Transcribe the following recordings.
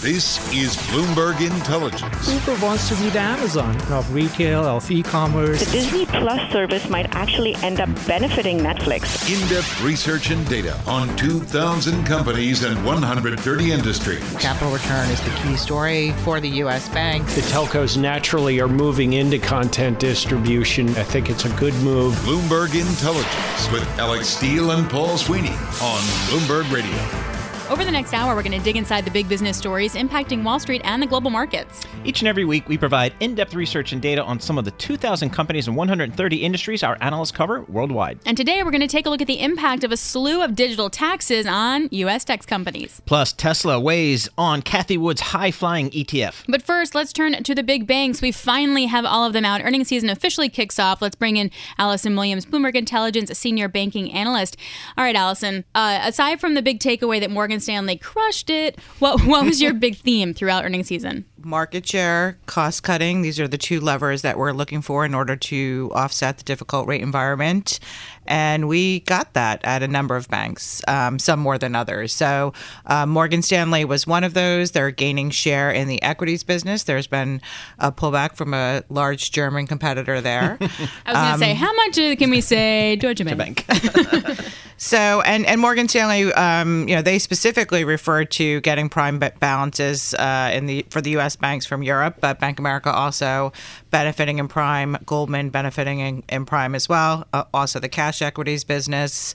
This is Bloomberg Intelligence. Uber wants to be the Amazon of retail, of e-commerce. The Disney Plus service might actually end up benefiting Netflix. In-depth research and data on 2,000 companies and 130 industries. Capital return is the key story for the U.S. banks. The telcos naturally are moving into content distribution. I think it's a good move. Bloomberg Intelligence with Alex Steele and Paul Sweeney on Bloomberg Radio. Over the next hour, we're going to dig inside the big business stories impacting Wall Street and the global markets. Each and every week, we provide in depth research and data on some of the 2,000 companies and 130 industries our analysts cover worldwide. And today, we're going to take a look at the impact of a slew of digital taxes on U.S. tech companies. Plus, Tesla weighs on Cathie Wood's high flying ETF. But first, let's turn to the big banks. We finally have all of them out. Earnings season officially kicks off. Let's bring in Allison Williams, Bloomberg Intelligence senior banking analyst. All right, Allison, uh, aside from the big takeaway that Morgan Stanley crushed it. What what was your big theme throughout earnings season? Market share, cost cutting. These are the two levers that we're looking for in order to offset the difficult rate environment. And we got that at a number of banks, um, some more than others. So uh, Morgan Stanley was one of those. They're gaining share in the equities business. There's been a pullback from a large German competitor there. I was going to um, say, how much can we say Deutsche Bank? So, and, and Morgan Stanley, um, you know, they specifically referred to getting prime balances uh, in the for the U.S. banks from Europe, but Bank America also benefiting in prime, Goldman benefiting in, in prime as well. Uh, also, the cash equities business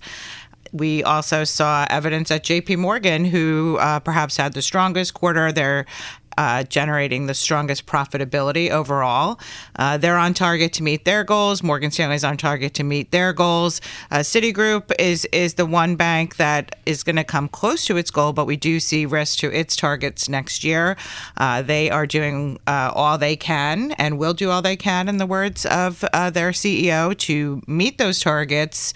we also saw evidence at JP Morgan, who uh, perhaps had the strongest quarter. They're uh, generating the strongest profitability overall. Uh, they're on target to meet their goals. Morgan Stanley's on target to meet their goals. Uh, Citigroup is is the one bank that is going to come close to its goal, but we do see risk to its targets next year. Uh, they are doing uh, all they can and will do all they can, in the words of uh, their CEO, to meet those targets.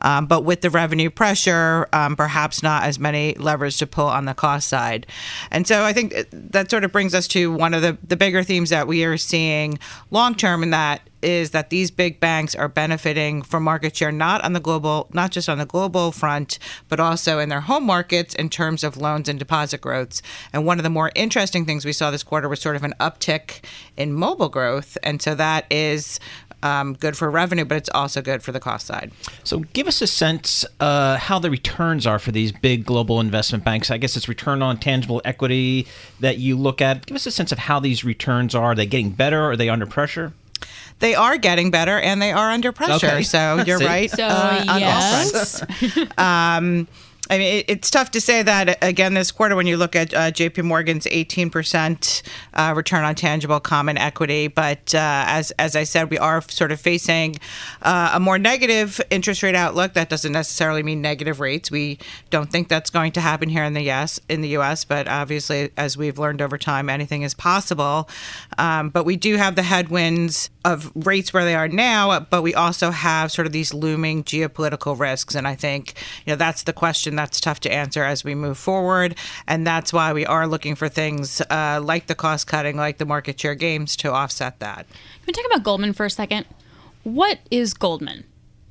Um, but with the revenue pressure, um, perhaps not as many levers to pull on the cost side. And so I think that's sort of brings us to one of the, the bigger themes that we are seeing long term, and that is that these big banks are benefiting from market share not on the global not just on the global front but also in their home markets in terms of loans and deposit growths. And one of the more interesting things we saw this quarter was sort of an uptick in mobile growth. And so that is um, good for revenue, but it's also good for the cost side. So, give us a sense uh, how the returns are for these big global investment banks. I guess it's return on tangible equity that you look at. Give us a sense of how these returns are. Are they getting better? Are they under pressure? they are getting better and they are under pressure. Okay. So you're right. So uh, yes. um, I mean, it's tough to say that again this quarter when you look at uh, J.P. Morgan's 18% uh, return on tangible common equity. But uh, as as I said, we are sort of facing uh, a more negative interest rate outlook. That doesn't necessarily mean negative rates. We don't think that's going to happen here in the U.S. In the U.S., but obviously, as we've learned over time, anything is possible. Um, but we do have the headwinds of rates where they are now, but we also have sort of these looming geopolitical risks, and I think you know that's the question that's tough to answer as we move forward. And that's why we are looking for things uh, like the cost cutting, like the market share gains to offset that. Can we talk about Goldman for a second? What is Goldman?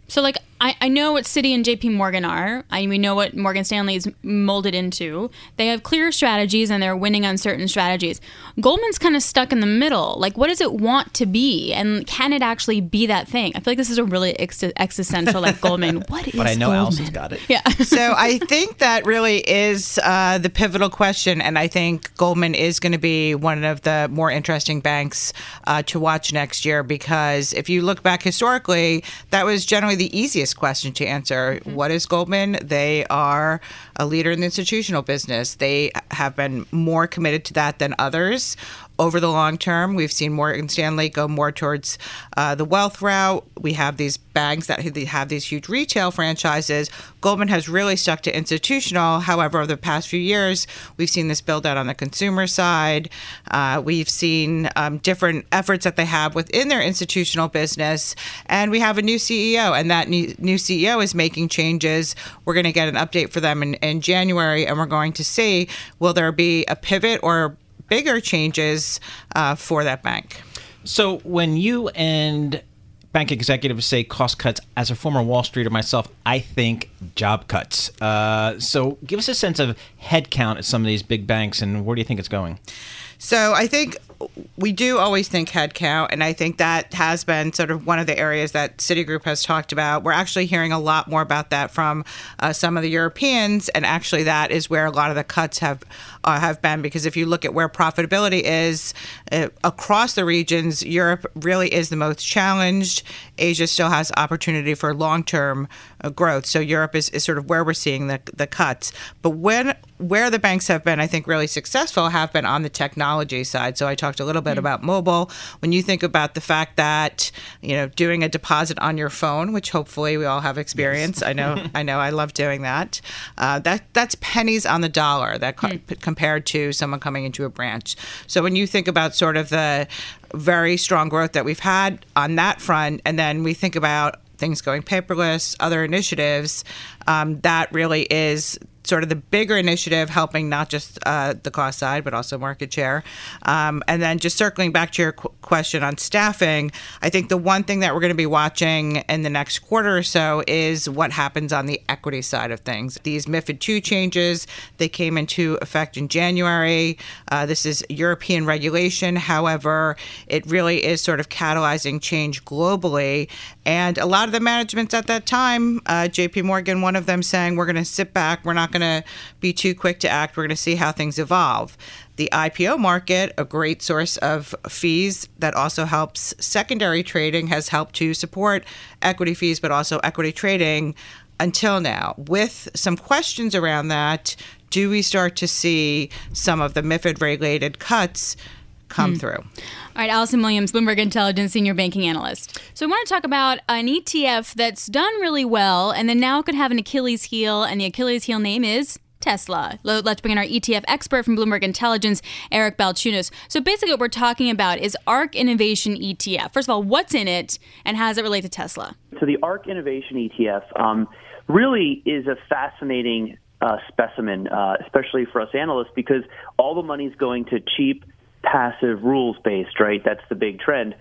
So, like, I, I know what Citi and JP Morgan are. I, mean we know what Morgan Stanley is molded into. They have clear strategies and they're winning on certain strategies. Goldman's kind of stuck in the middle. Like, what does it want to be? And can it actually be that thing? I feel like this is a really ex- existential, like Goldman. What is But I know Goldman? Allison's got it. Yeah. so I think that really is uh, the pivotal question, and I think Goldman is going to be one of the more interesting banks uh, to watch next year because if you look back historically, that was generally the easiest question to answer. Mm-hmm. What is Goldman? They are a leader in the institutional business. They have been more committed to that than others over the long term. We've seen Morgan Stanley go more towards uh, the wealth route. We have these banks that have these huge retail franchises. Goldman has really stuck to institutional. However, over the past few years, we've seen this build out on the consumer side. Uh, we've seen um, different efforts that they have within their institutional business. And we have a new CEO, and that new, CEO is making changes. We're going to get an update for them in, in January, and we're going to see will there be a pivot or bigger changes uh, for that bank. So when you and bank executives say cost cuts, as a former Wall Streeter myself, I think job cuts. Uh, so give us a sense of headcount at some of these big banks, and where do you think it's going? So I think we do always think headcount, and I think that has been sort of one of the areas that Citigroup has talked about. We're actually hearing a lot more about that from uh, some of the Europeans, and actually that is where a lot of the cuts have uh, have been. Because if you look at where profitability is uh, across the regions, Europe really is the most challenged. Asia still has opportunity for long term uh, growth. So Europe is, is sort of where we're seeing the the cuts. But when where the banks have been, I think, really successful have been on the technology side. So I talked a little bit mm-hmm. about mobile. When you think about the fact that you know doing a deposit on your phone, which hopefully we all have experience. Yes. I know, I know, I love doing that. Uh, that that's pennies on the dollar that co- mm. compared to someone coming into a branch. So when you think about sort of the very strong growth that we've had on that front, and then we think about things going paperless, other initiatives, um, that really is sort of the bigger initiative helping not just uh, the cost side, but also market share. Um, and then just circling back to your qu- question on staffing, I think the one thing that we're going to be watching in the next quarter or so is what happens on the equity side of things. These MIFID II changes, they came into effect in January. Uh, this is European regulation. However, it really is sort of catalyzing change globally. And a lot of the managements at that time, uh, JP Morgan, one of them saying, we're going to sit back, we're not going going to be too quick to act. We're going to see how things evolve. The IPO market, a great source of fees that also helps secondary trading, has helped to support equity fees, but also equity trading until now. With some questions around that, do we start to see some of the MIFID regulated cuts come hmm. through? All right, Allison Williams, Bloomberg Intelligence Senior Banking Analyst. So we want to talk about an ETF that's done really well and then now could have an Achilles heel, and the Achilles heel name is Tesla. Let's bring in our ETF expert from Bloomberg Intelligence, Eric Balchunas. So basically, what we're talking about is ARK Innovation ETF. First of all, what's in it, and how does it relate to Tesla? So the ARK Innovation ETF um, really is a fascinating uh, specimen, uh, especially for us analysts, because all the money's going to cheap passive rules based, right? That's the big trend.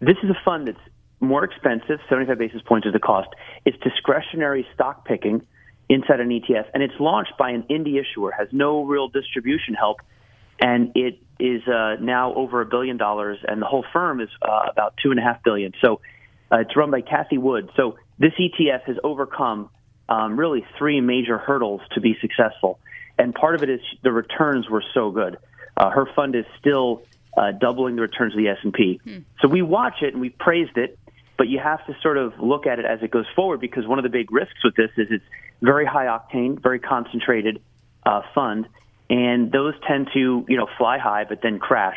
This is a fund that's more expensive, 75 basis points is the cost. It's discretionary stock picking inside an ETF, and it's launched by an indie issuer, has no real distribution help, and it is uh, now over a billion dollars, and the whole firm is uh, about two and a half billion. So uh, it's run by Cathie Wood. So this ETF has overcome um, really three major hurdles to be successful, and part of it is the returns were so good. Uh, her fund is still uh, doubling the returns of the S&P. Hmm. So we watch it and we praised it, but you have to sort of look at it as it goes forward because one of the big risks with this is it's very high octane, very concentrated uh, fund, and those tend to you know fly high but then crash.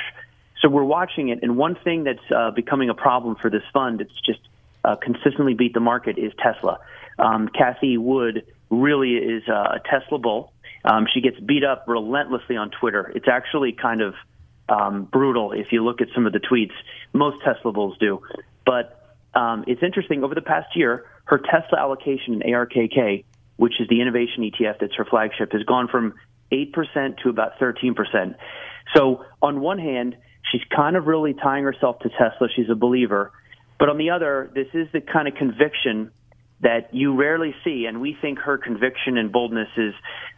So we're watching it, and one thing that's uh, becoming a problem for this fund, it's just uh, consistently beat the market, is Tesla. Um, Cathie Wood really is uh, a Tesla bull. Um, she gets beat up relentlessly on Twitter. It's actually kind of um, brutal if you look at some of the tweets. Most Tesla bulls do. But um, it's interesting. Over the past year, her Tesla allocation in ARKK, which is the innovation ETF that's her flagship, has gone from 8% to about 13%. So, on one hand, she's kind of really tying herself to Tesla. She's a believer. But on the other, this is the kind of conviction that you rarely see. And we think her conviction and boldness is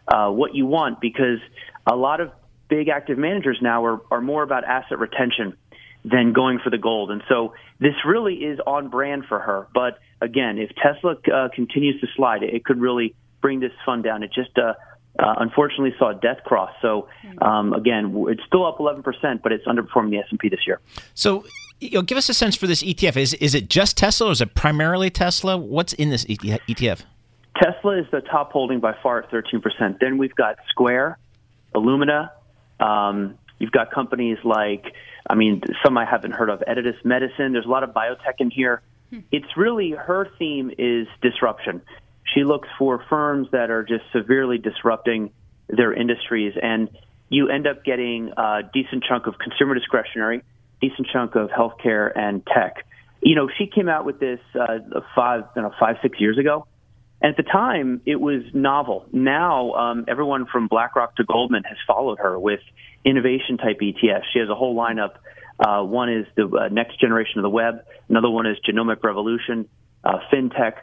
uh, what you want because a lot of big active managers now are, are more about asset retention than going for the gold. And so this really is on brand for her. But again, if Tesla uh, continues to slide, it could really bring this fund down. It just uh, uh, unfortunately saw a death cross. So um, again, it's still up 11%, but it's underperforming the S&P this year. So you know, give us a sense for this ETF. Is is it just Tesla or is it primarily Tesla? What's in this ETF? Tesla is the top holding by far at 13%. Then we've got Square, Illumina. Um, you've got companies like, I mean, some I haven't heard of, Editas Medicine. There's a lot of biotech in here. It's really her theme is disruption. She looks for firms that are just severely disrupting their industries, and you end up getting a decent chunk of consumer discretionary, decent chunk of healthcare and tech. You know, she came out with this uh, five, you know, five, six years ago. And at the time, it was novel. Now, um, everyone from BlackRock to Goldman has followed her with innovation type ETFs. She has a whole lineup. Uh, one is the uh, next generation of the web. Another one is genomic revolution, uh, fintech.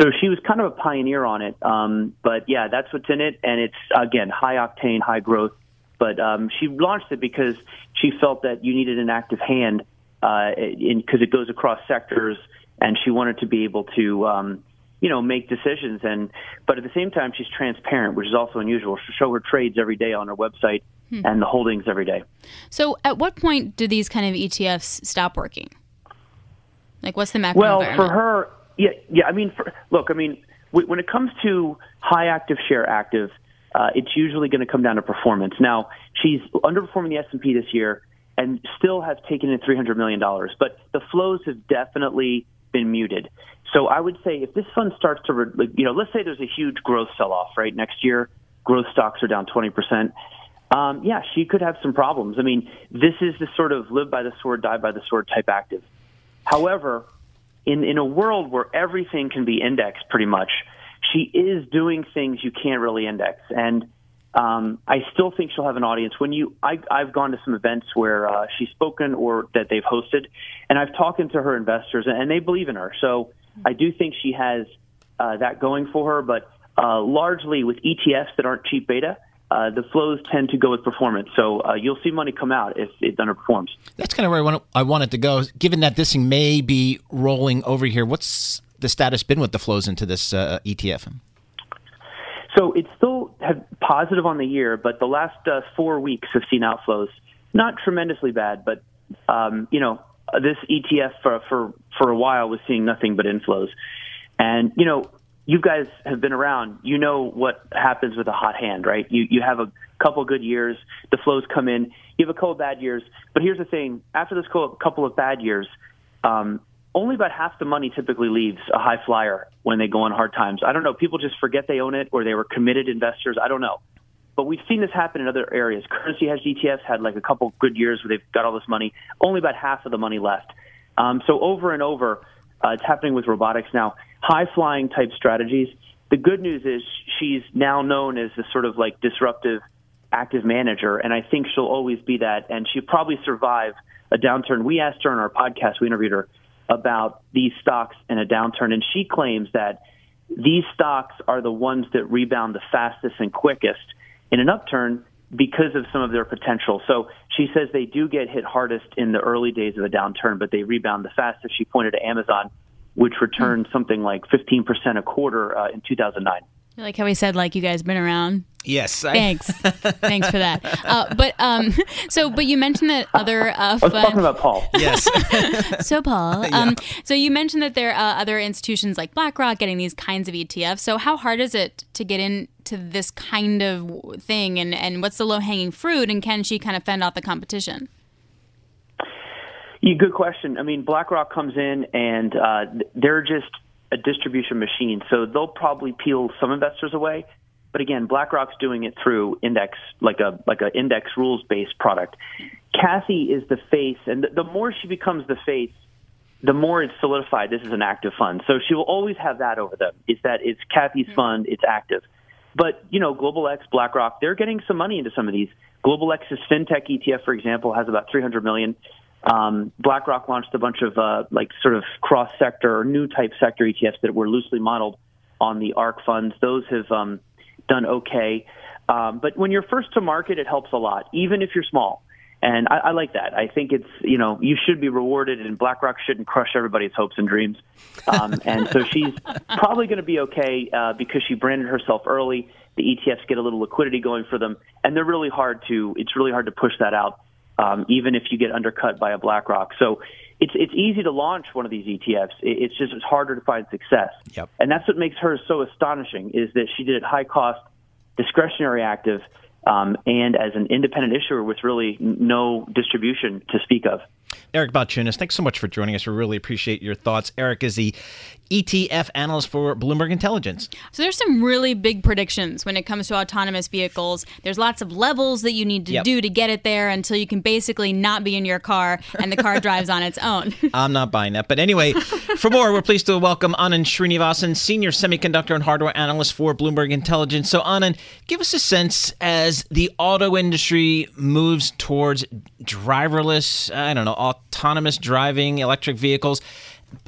So she was kind of a pioneer on it. Um, but yeah, that's what's in it. And it's, again, high octane, high growth. But um, she launched it because she felt that you needed an active hand because uh, it goes across sectors. And she wanted to be able to, um, you know, make decisions. And but at the same time, she's transparent, which is also unusual. She'll show her trades every day on her website hmm. and the holdings every day. So, at what point do these kind of ETFs stop working? Like, what's the macro Well, for her, yeah, yeah. I mean, for, look, I mean, when it comes to high active share active, uh, it's usually going to come down to performance. Now, she's underperforming the S and P this year, and still has taken in three hundred million dollars. But the flows have definitely been muted. So I would say if this fund starts to, you know, let's say there's a huge growth sell-off, right? Next year, growth stocks are down twenty percent. Um, yeah, she could have some problems. I mean, this is the sort of live by the sword, die by the sword type active. However, in in a world where everything can be indexed pretty much, she is doing things you can't really index, and um, I still think she'll have an audience. When you, I, I've gone to some events where uh, she's spoken or that they've hosted, and I've talked to her investors, and they believe in her. So I do think she has uh, that going for her. But uh, largely with ETFs that aren't cheap beta, uh, the flows tend to go with performance. So uh, you'll see money come out if it underperforms. That's kind of where I, want I wanted to go. Given that this thing may be rolling over here, what's the status been with the flows into this uh, ETF? So it's still positive on the year, but the last uh, four weeks have seen outflows. Not tremendously bad, but um, you know this ETF for for for a while was seeing nothing but inflows, and you know you guys have been around. You know what happens with a hot hand, right? You you have a couple good years, the flows come in. You have a couple bad years, but here's the thing: after this couple of bad years, um, only about half the money typically leaves a high flyer when they go on hard times. I don't know. People just forget they own it, or they were committed investors. I don't know. But we've seen this happen in other areas. Currency hedge ETFs had like a couple good years where they've got all this money. Only about half of the money left. Um, so over and over, uh, it's happening with robotics now high flying type strategies. The good news is she's now known as the sort of like disruptive active manager, and I think she'll always be that, and she'll probably survive a downturn. We asked her in our podcast, we interviewed her about these stocks in a downturn, and she claims that these stocks are the ones that rebound the fastest and quickest in an upturn because of some of their potential. So she says they do get hit hardest in the early days of a downturn, but they rebound the fastest. She pointed to Amazon which returned hmm. something like 15% a quarter uh, in 2009. I like how we said, like, you guys been around. Yes. I... Thanks. Thanks for that. Uh, but um, so, but you mentioned that other. Uh, I was talking about Paul. Yes. so Paul. Um, yeah. So you mentioned that there are uh, other institutions like BlackRock getting these kinds of ETFs. So how hard is it to get into this kind of thing, and and what's the low hanging fruit, and can she kind of fend off the competition? Yeah, good question. I mean, BlackRock comes in and uh, they're just a distribution machine, so they'll probably peel some investors away. But again, BlackRock's doing it through index, like a like an index rules based product. Cathie is the face, and the, more she becomes the face, the more it's solidified. This is an active fund, so she will always have that over them. Is that it's Cathie's mm-hmm. fund, it's active. But you know, Global X, BlackRock, they're getting some money into some of these. Global X's fintech ETF, for example, has about 300 million. Um, BlackRock launched a bunch of uh, like sort of cross sector or new type sector ETFs that were loosely modeled on the ARK funds. Those have um, done okay. Um, but when you're first to market, it helps a lot, even if you're small. And I, I like that. I think it's, you know, you should be rewarded, and BlackRock shouldn't crush everybody's hopes and dreams. Um, and so she's probably going to be okay uh, because she branded herself early. The ETFs get a little liquidity going for them, and they're really hard to. It's really hard to push that out, um, even if you get undercut by a BlackRock. So it's it's easy to launch one of these ETFs. It's just it's harder to find success. Yep. And that's what makes her so astonishing is that she did it high cost, discretionary active, um, and as an independent issuer with really no distribution to speak of. Eric Balchunas, thanks so much for joining us. We really appreciate your thoughts. Eric is the ETF analyst for Bloomberg Intelligence. So there's some really big predictions when it comes to autonomous vehicles. There's lots of levels that you need to Yep. do to get it there until you can basically not be in your car and the car drives on its own. I'm not buying that. But anyway, for more, we're pleased to welcome Anand Srinivasan, Senior Semiconductor and Hardware Analyst for Bloomberg Intelligence. So, Anand, give us a sense as the auto industry moves towards driverless, I don't know, autonomous driving, electric vehicles.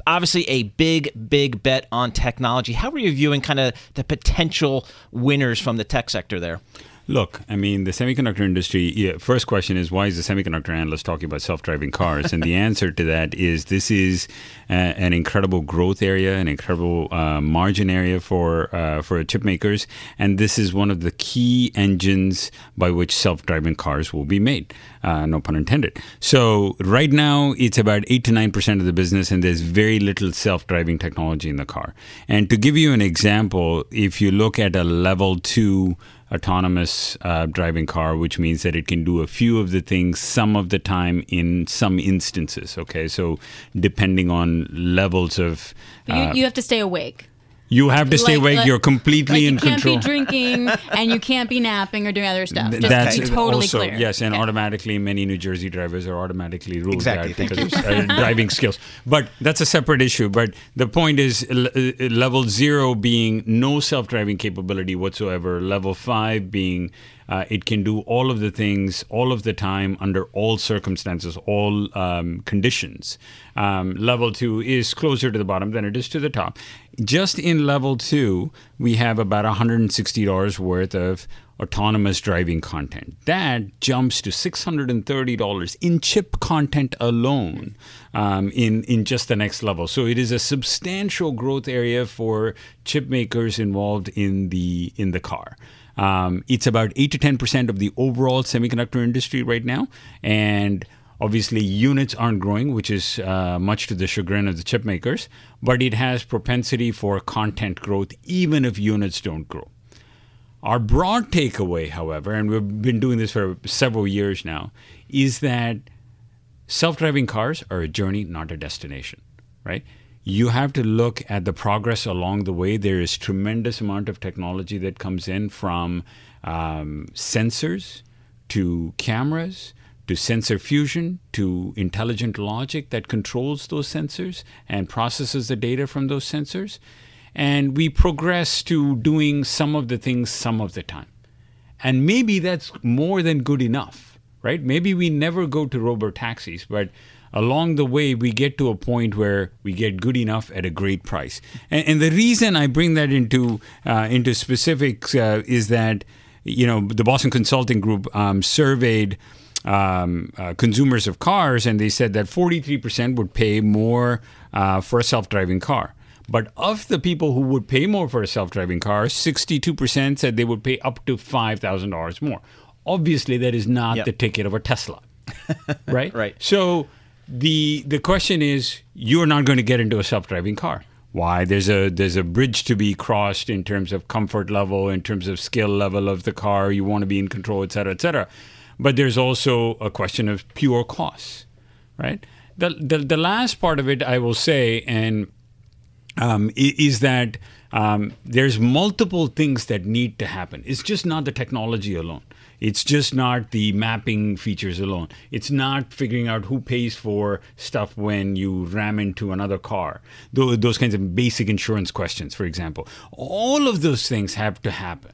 Obviously, a big, big bet on technology. How are you viewing kind of the potential winners from the tech sector there? Look, I mean, the semiconductor industry. Yeah, first question is why is the semiconductor analyst talking about self-driving cars? and the answer to that is this is uh, an incredible growth area, an incredible uh, margin area for uh, for chip makers, and this is one of the key engines by which self-driving cars will be made. Uh, no pun intended. So right now, it's about eight to nine percent of the business, and there's very little self-driving technology in the car. And to give you an example, if you look at a level two autonomous uh, driving car, which means that it can do a few of the things some of the time in some instances. Okay, so depending on levels of. But you, uh, you have to stay awake. You have to stay Like- awake. like- You're completely like in control. you can't be drinking and you can't be napping or doing other stuff. Just That's to be totally also clear. yes, and automatically many New Jersey drivers are automatically ruled Exactly, out because you. of uh, driving skills. But that's a separate issue. But the point is, uh, level zero being no self-driving capability whatsoever. Level five being uh, it can do all of the things all of the time under all circumstances, all um, conditions. Um, level two is closer to the bottom than it is to the top. Just in level two, we have about $160 worth of autonomous driving content. That jumps to $630 in chip content alone um, in, in just the next level. So it is a substantial growth area for chip makers involved in the in the car. Um, it's about 8 to 10% of the overall semiconductor industry right now. And obviously, units aren't growing, which is uh, much to the chagrin of the chip makers, but it has propensity for content growth even if units don't grow. Our broad takeaway, however, and we've been doing this for several years now, is that self driving cars are a journey, not a destination, right? You have to look at the progress along the way. There is tremendous amount of technology that comes in from um, sensors to cameras to sensor fusion to intelligent logic that controls those sensors and processes the data from those sensors. And we progress to doing some of the things some of the time. And maybe that's more than good enough, right? Maybe we never go to robo taxis, but along the way we get to a point where we get good enough at a great price. And, and the reason I bring that into uh, into specifics uh, is that you know the Boston Consulting Group um, surveyed. Um, uh, consumers of cars, and they said that 43% would pay more uh, for a self driving car. But of the people who would pay more for a self driving car, 62% said they would pay up to $5,000 more. Obviously, that is not Yep. the ticket of a Tesla, right? Right. So the the question is, you're not going to get into a self driving car. Why? There's a there's a bridge to be crossed in terms of comfort level, in terms of skill level of the car. You want to be in control, et cetera, et cetera. But there's also a question of pure costs, right? The the, the last part of it, I will say, and um, is that um, there's multiple things that need to happen. It's just not the technology alone. It's just not the mapping features alone. It's not figuring out who pays for stuff when you ram into another car. Those, kinds of basic insurance questions, for example. All of those things have to happen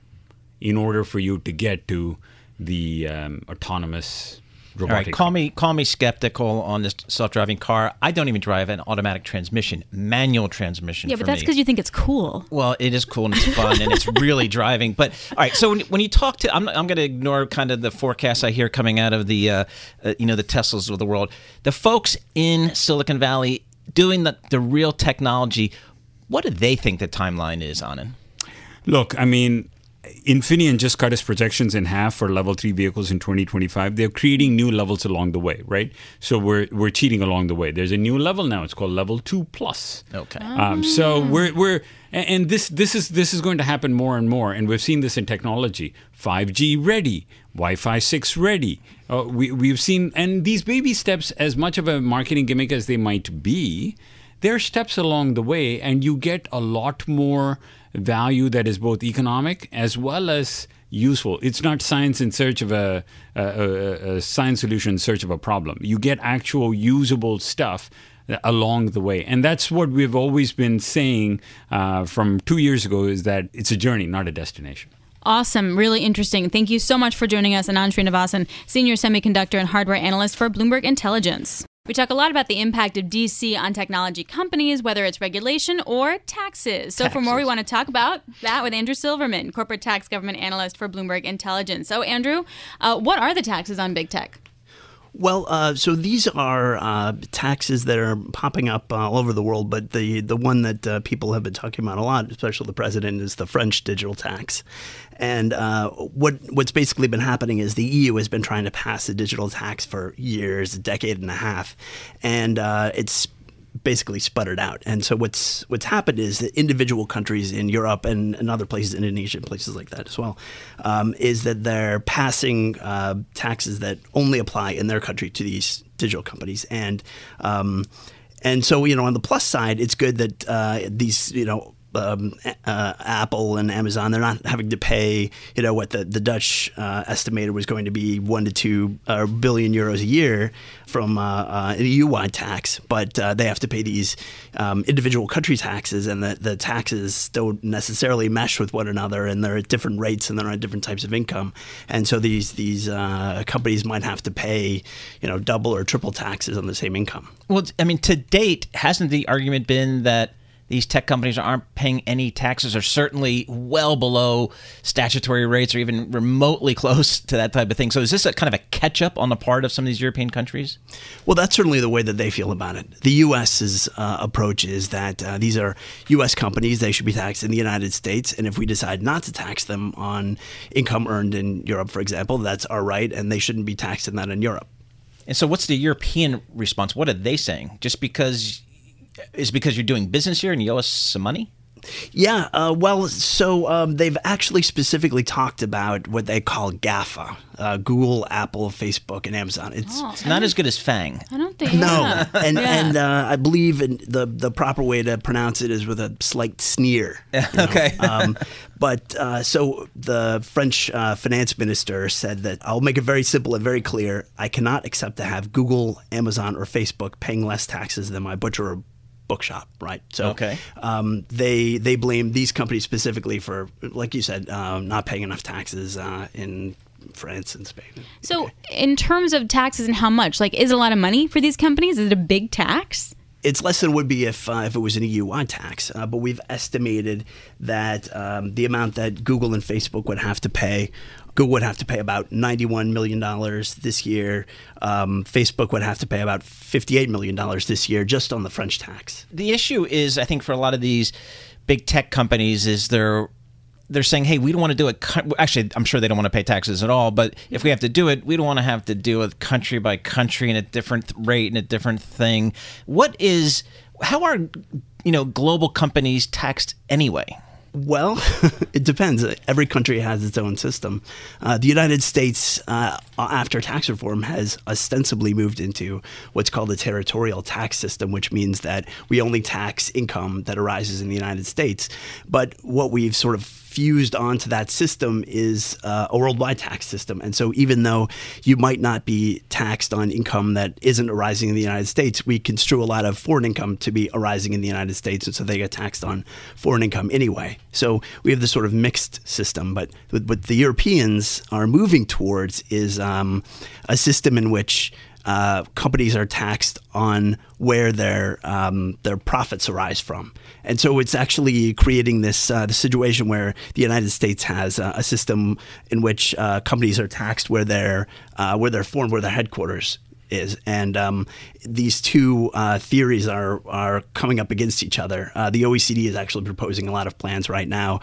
in order for you to get to the um, autonomous All robotic. right, call me call me skeptical on this self-driving car. I don't even drive an automatic transmission, manual transmission. Yeah, but that's because you think it's cool. Well, it is cool and it's fun and it's really driving. But all right, so when, when you talk to, I'm, I'm going to ignore kind of the forecasts I hear coming out of the, uh, uh, you know, the Teslas of the world. The folks in Silicon Valley doing the, the real technology, what do they think the timeline is on it? Look, I mean, Infineon just cut its projections in half for level three vehicles in 2025. They're creating new levels along the way, right? So we're we're cheating along the way. There's a new level now. It's called level two plus. Okay. Um, so we're we're and and this this is this is going to happen more and more, and we've seen this in technology. 5G ready, Wi-Fi 6 ready. Uh, we we've seen, and these baby steps, as much of a marketing gimmick as they might be, they're steps along the way, and you get a lot more value that is both economic as well as useful. It's not science in search of a, a, a, a science solution in search of a problem. You get actual usable stuff along the way, and that's what we've always been saying uh, from two years ago: is that it's a journey, not a destination. Awesome. Really interesting. Thank you so much for joining us, Anand Srinivasan, Senior Semiconductor and Hardware Analyst for Bloomberg Intelligence. We talk a lot about the impact of DC on technology companies, whether it's regulation or taxes. So, for more, we want to talk about that with Andrew Silverman, Corporate Tax Government Analyst for Bloomberg Intelligence. So, Andrew, uh, what are the taxes on big tech? Well, uh, so these are uh, taxes that are popping up uh, all over the world, but the, the one that uh, people have been talking about a lot, especially the president, is the French digital tax. And uh, what what's basically been happening is the EU has been trying to pass a digital tax for years, a decade and a half, and uh, it's basically sputtered out. And so what's what's happened is that individual countries in Europe and, and other places, Indonesia and places like that as well, um, is that they're passing uh, taxes that only apply in their country to these digital companies. And um, and so you know on the plus side, it's good that uh, these you know um, uh, Apple and Amazon, they're not having to pay, you know, what the, the Dutch uh, estimated was going to be one to two uh, billion euros a year from uh, uh, an EU-wide tax, but uh, they have to pay these um, individual country taxes, and the, the taxes don't necessarily mesh with one another, and they're at different rates, and they're on different types of income, and so these these companies might have to pay, you know, double or triple taxes on the same income. Well, I mean, to date, hasn't the argument been that these tech companies aren't paying any taxes or certainly well below statutory rates or even remotely close to that type of thing. So is this a kind of a catch up on the part of some of these European countries? Well, that's certainly the way that they feel about it. The U.S.'s uh, approach is that uh, these are U.S. companies. They should be taxed in the United States. And if we decide not to tax them on income earned in Europe, for example, that's our right. And they shouldn't be taxed in that in Europe. And so what's the European response? What are they saying? Just because is because you're doing business here and you owe us some money? Yeah, uh, well, so um, they've actually specifically talked about what they call GAFA uh, Google, Apple, Facebook, and Amazon. It's, oh, it's not as good as FANG. I don't think No. Yeah. And, yeah. and uh, I believe in the, the proper way to pronounce it is with a slight sneer. you know? okay. um, but uh, so the French uh, finance minister said that I'll make it very simple and very clear. I cannot accept to have Google, Amazon, or Facebook paying less taxes than my butcher or bookshop, right? So Okay. um, they they blame these companies specifically for, like you said, um, not paying enough taxes uh, in France and Spain. So, in terms of taxes and how much, like, is a lot of money for these companies? Is it a big tax? It's less than it would be if uh, if it was an EU-wide tax, uh, but we've estimated that um, the amount that Google and Facebook would have to pay. Google would have to pay about $91 million this year. Um, Facebook would have to pay about $58 million this year just on the French tax. The issue is, I think, for a lot of these big tech companies, is they're they're saying, "Hey, we don't want to do it." Actually, I'm sure they don't want to pay taxes at all. But if we have to do it, we don't want to have to do it country by country and a different rate and a different thing. What is? How are you know global companies taxed anyway? Well, it depends. Every country has its own system. Uh, the United States, uh, after tax reform, has ostensibly moved into what's called a territorial tax system, which means that we only tax income that arises in the United States. But what we've sort of fused onto that system is uh, a worldwide tax system. And so, even though you might not be taxed on income that isn't arising in the United States, we construe a lot of foreign income to be arising in the United States. And so, they get taxed on foreign income anyway. So, we have this sort of mixed system. But what the Europeans are moving towards is um, a system in which uh, companies are taxed on where their um, their profits arise from, and so it's actually creating this uh, the situation where the United States has a system in which uh, companies are taxed where their uh, where they're formed, where their headquarters is, and um, these two uh, theories are are coming up against each other. Uh, the OECD is actually proposing a lot of plans right now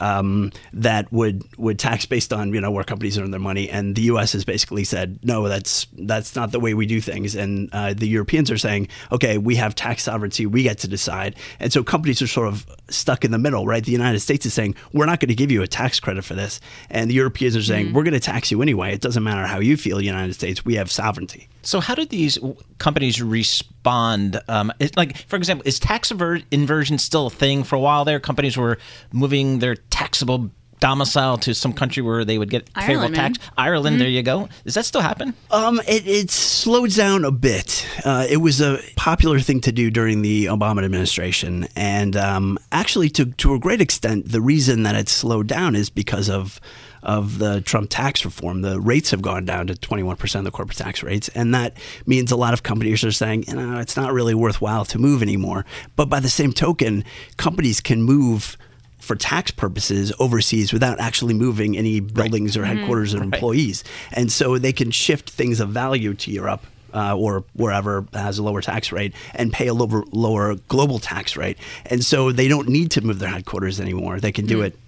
um, that would would tax based on you know where companies earn their money, and the U.S. has basically said no, that's that's not the way we do things, and uh, the Europeans are saying okay, we have tax sovereignty, we get to decide, and so companies are sort of stuck in the middle, right? The United States is saying we're not going to give you a tax credit for this, and the Europeans are saying mm-hmm. we're going to tax you anyway. It doesn't matter how you feel, United States, we have sovereignty. So how do these companies respond? Um, like, for example, is tax aver- inversion still a thing? For a while there, companies were moving their taxable domicile to some country where they would get favorable tax. Ireland, mm-hmm. there you go. Does that still happen? Um, it, it slowed down a bit. Uh, it was a popular thing to do during the Obama administration, and um, actually, to to a great extent, the reason that it slowed down is because of of the Trump tax reform. The rates have gone down to 21% of the corporate tax rates. And that means a lot of companies are saying, you know, it's not really worthwhile to move anymore. But by the same token, companies can move for tax purposes overseas without actually moving any buildings right. or mm-hmm. headquarters mm-hmm. or employees. Right. And so they can shift things of value to Europe. Uh, or wherever has a lower tax rate and pay a lower, lower global tax rate. And so they don't need to move their headquarters anymore. They can do mm-hmm. it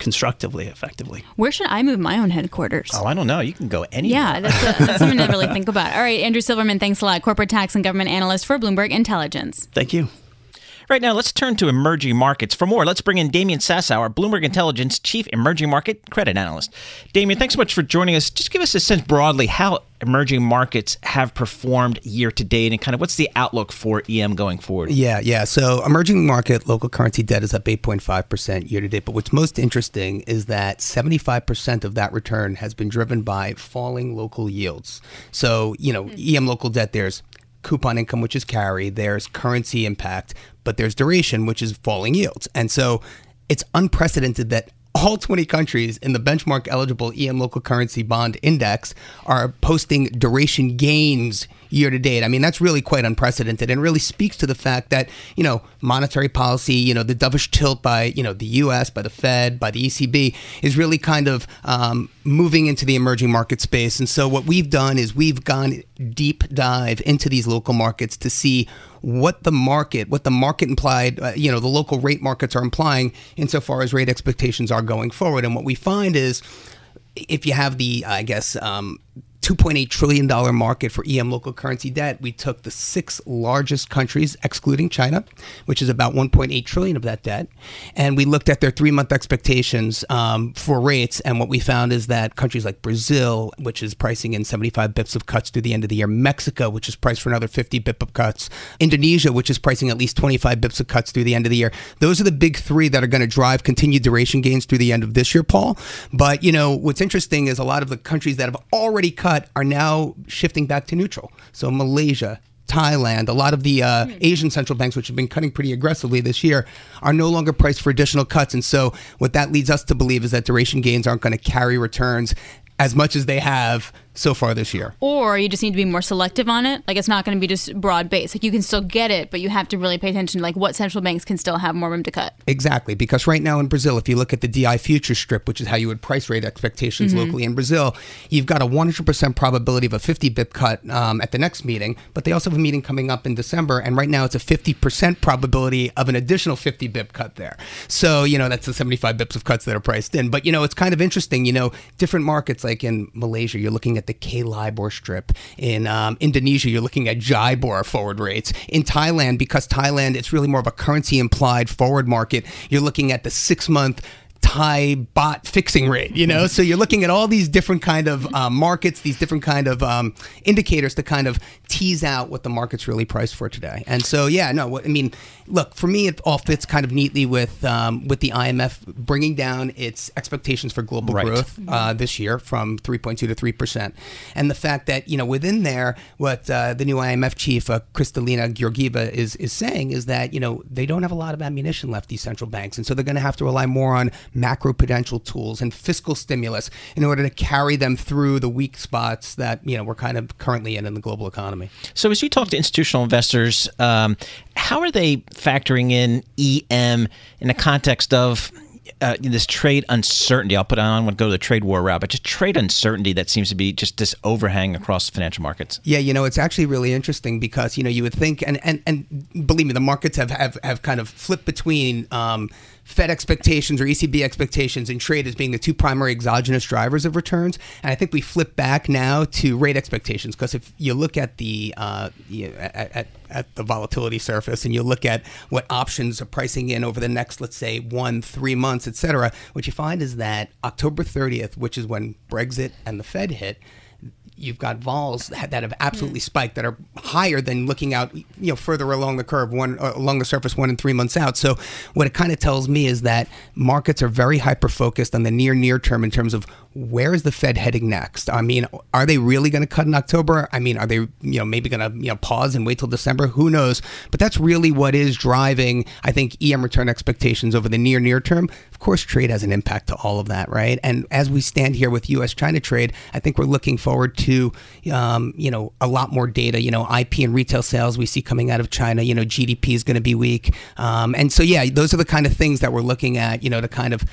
constructively, effectively. Where should I move my own headquarters? Oh, I don't know. You can go anywhere. Yeah, that's, a, that's something to really think about. All right, Andrew Silverman, thanks a lot. Corporate tax and government analyst for Bloomberg Intelligence. Thank you. Right now, let's turn to emerging markets. For more, let's bring in Damian Sassower, Bloomberg Intelligence Chief Emerging Market Credit Analyst. Damian, thanks so much for joining us. Just give us a sense broadly how emerging markets have performed year to date and kind of what's the outlook for EM going forward? Yeah, yeah. So emerging market local currency debt is up 8.5% year to date. But what's most interesting is that 75% of that return has been driven by falling local yields. So, you know, hmm. EM local debt, there's coupon income, which is carry, there's currency impact, but there's duration, which is falling yields. And so it's unprecedented that all 20 countries in the benchmark eligible EM local currency bond index are posting duration gains year to date. I mean, that's really quite unprecedented and really speaks to the fact that, you know, monetary policy, you know, the dovish tilt by, you know, the US, by the Fed, by the ECB is really kind of um, moving into the emerging market space. And so what we've done is we've gone deep dive into these local markets to see what the market, what the market implied, uh, you know, the local rate markets are implying insofar as rate expectations are going forward. And what we find is if you have the, I guess, um, $2.8 trillion market for EM local currency debt. We took the six largest countries, excluding China, which is about 1.8 trillion of that debt, and we looked at their three-month expectations um, for rates. And what we found is that countries like Brazil, which is pricing in 75 bips of cuts through the end of the year, Mexico, which is priced for another 50 bip of cuts, Indonesia, which is pricing at least 25 bips of cuts through the end of the year. Those are the big three that are going to drive continued duration gains through the end of this year, Paul. But you know what's interesting is a lot of the countries that have already cut cut are now shifting back to neutral. So Malaysia, Thailand, a lot of the uh, hmm. Asian central banks, which have been cutting pretty aggressively this year, are no longer priced for additional cuts. And so, what that leads us to believe is that duration gains aren't going to carry returns as much as they have so far this year. Or you just need to be more selective on it. Like it's not going to be just broad based. Like you can still get it, but you have to really pay attention to like what central banks can still have more room to cut. Exactly, because right now in Brazil, if you look at the DI future strip, which is how you would price rate expectations mm-hmm. locally in Brazil, you've got a 100% probability of a 50 bip cut um, at the next meeting. But they also have a meeting coming up in December, and right now it's a 50% probability of an additional 50 bip cut there. So you know that's the 75 bips of cuts that are priced in. But you know it's kind of interesting. You know different markets like in Malaysia, you're looking at the K LIBOR strip. In um, Indonesia, you're looking at JIBOR forward rates. In Thailand, because Thailand, it's really more of a currency implied forward market, you're looking at the six month Thai baht fixing rate, you know? so you're looking at all these different kind of um, markets, these different kind of um, indicators to kind of tease out what the market's really priced for today. And so, yeah, no, I mean, look, for me, it all fits kind of neatly with um, with the IMF bringing down its expectations for global Right. growth uh, this year from 3.2 to 3 percent, and the fact that you know within there, what uh, the new IMF chief uh, Kristalina Georgieva is is saying is that you know they don't have a lot of ammunition left, these central banks, and so they're going to have to rely more on macroprudential tools and fiscal stimulus in order to carry them through the weak spots that you know we're kind of currently in in the global economy. So, as you talk to institutional investors, um, how are they factoring in EM in the context of uh, this trade uncertainty? I'll put it on, I don't want to go to the trade war route, but just trade uncertainty that seems to be just this overhang across financial markets. Yeah, you know, it's actually really interesting because you know you would think, and and, and believe me, the markets have have, have kind of flipped between. Um, Fed expectations or ECB expectations and trade as being the two primary exogenous drivers of returns, and I think we flip back now to rate expectations because if you look at the uh, you know, at, at, at the volatility surface and you look at what options are pricing in over the next, let's say, one, three months, et cetera, what you find is that October 30th, which is when Brexit and the Fed hit, you've got vols that that have absolutely spiked that are higher than looking out you know further along the curve one uh, along the surface one and three months out. So what it kind of tells me is that markets are very hyper focused on the near near term in terms of where is the fed heading next? I mean are they really going to cut in october? I mean are they you know maybe going to you know pause and wait till december? Who knows? But that's really what is driving i think em return expectations over the near near term. Of course trade has an impact to all of that right? And as we stand here with us china trade i think we're looking forward to um, you know a lot more data. You know ip and retail sales we see coming out of china you know gdp is going to be weak. Um, and so yeah those are the kind of things that we're looking at you know to kind of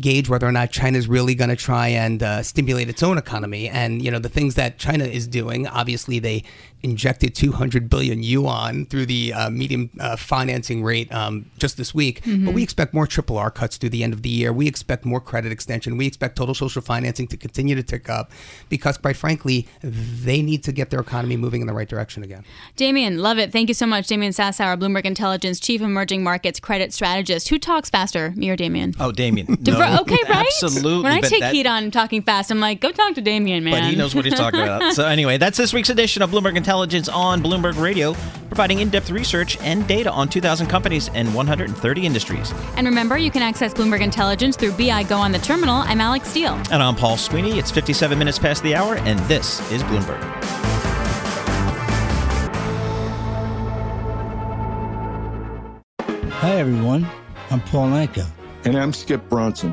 gauge whether or not China's really going to try and uh, stimulate its own economy. And you know the things that China is doing. Obviously, they injected 200 billion yuan through the uh, medium uh, financing rate um, just this week. Mhm. But we expect more triple R cuts through the end of the year. We expect more credit extension. We expect total social financing to continue to tick up because, quite frankly, they need to get their economy moving in the right direction again. Damian, love it. Thank you so much. Damian Sassower, Bloomberg Intelligence Chief Emerging Markets Credit Strategist. Who talks faster, me or Damian? Oh, Damian. Defer- No, okay, right? Absolutely. When I but take that- heat on talking fast, I'm like, go talk to Damian, man. But he knows what he's talking about. So anyway, that's this week's edition of Bloomberg Intelligence on Bloomberg Radio, providing in-depth research and data on 2,000 companies and 130 industries. and remember, you can access Bloomberg Intelligence through BI Go on the terminal. I'm Alex Steele. And I'm Paul Sweeney. It's 57 minutes past the hour, and this is Bloomberg. Hi, everyone. I'm Paul Anka. And I'm Skip Bronson.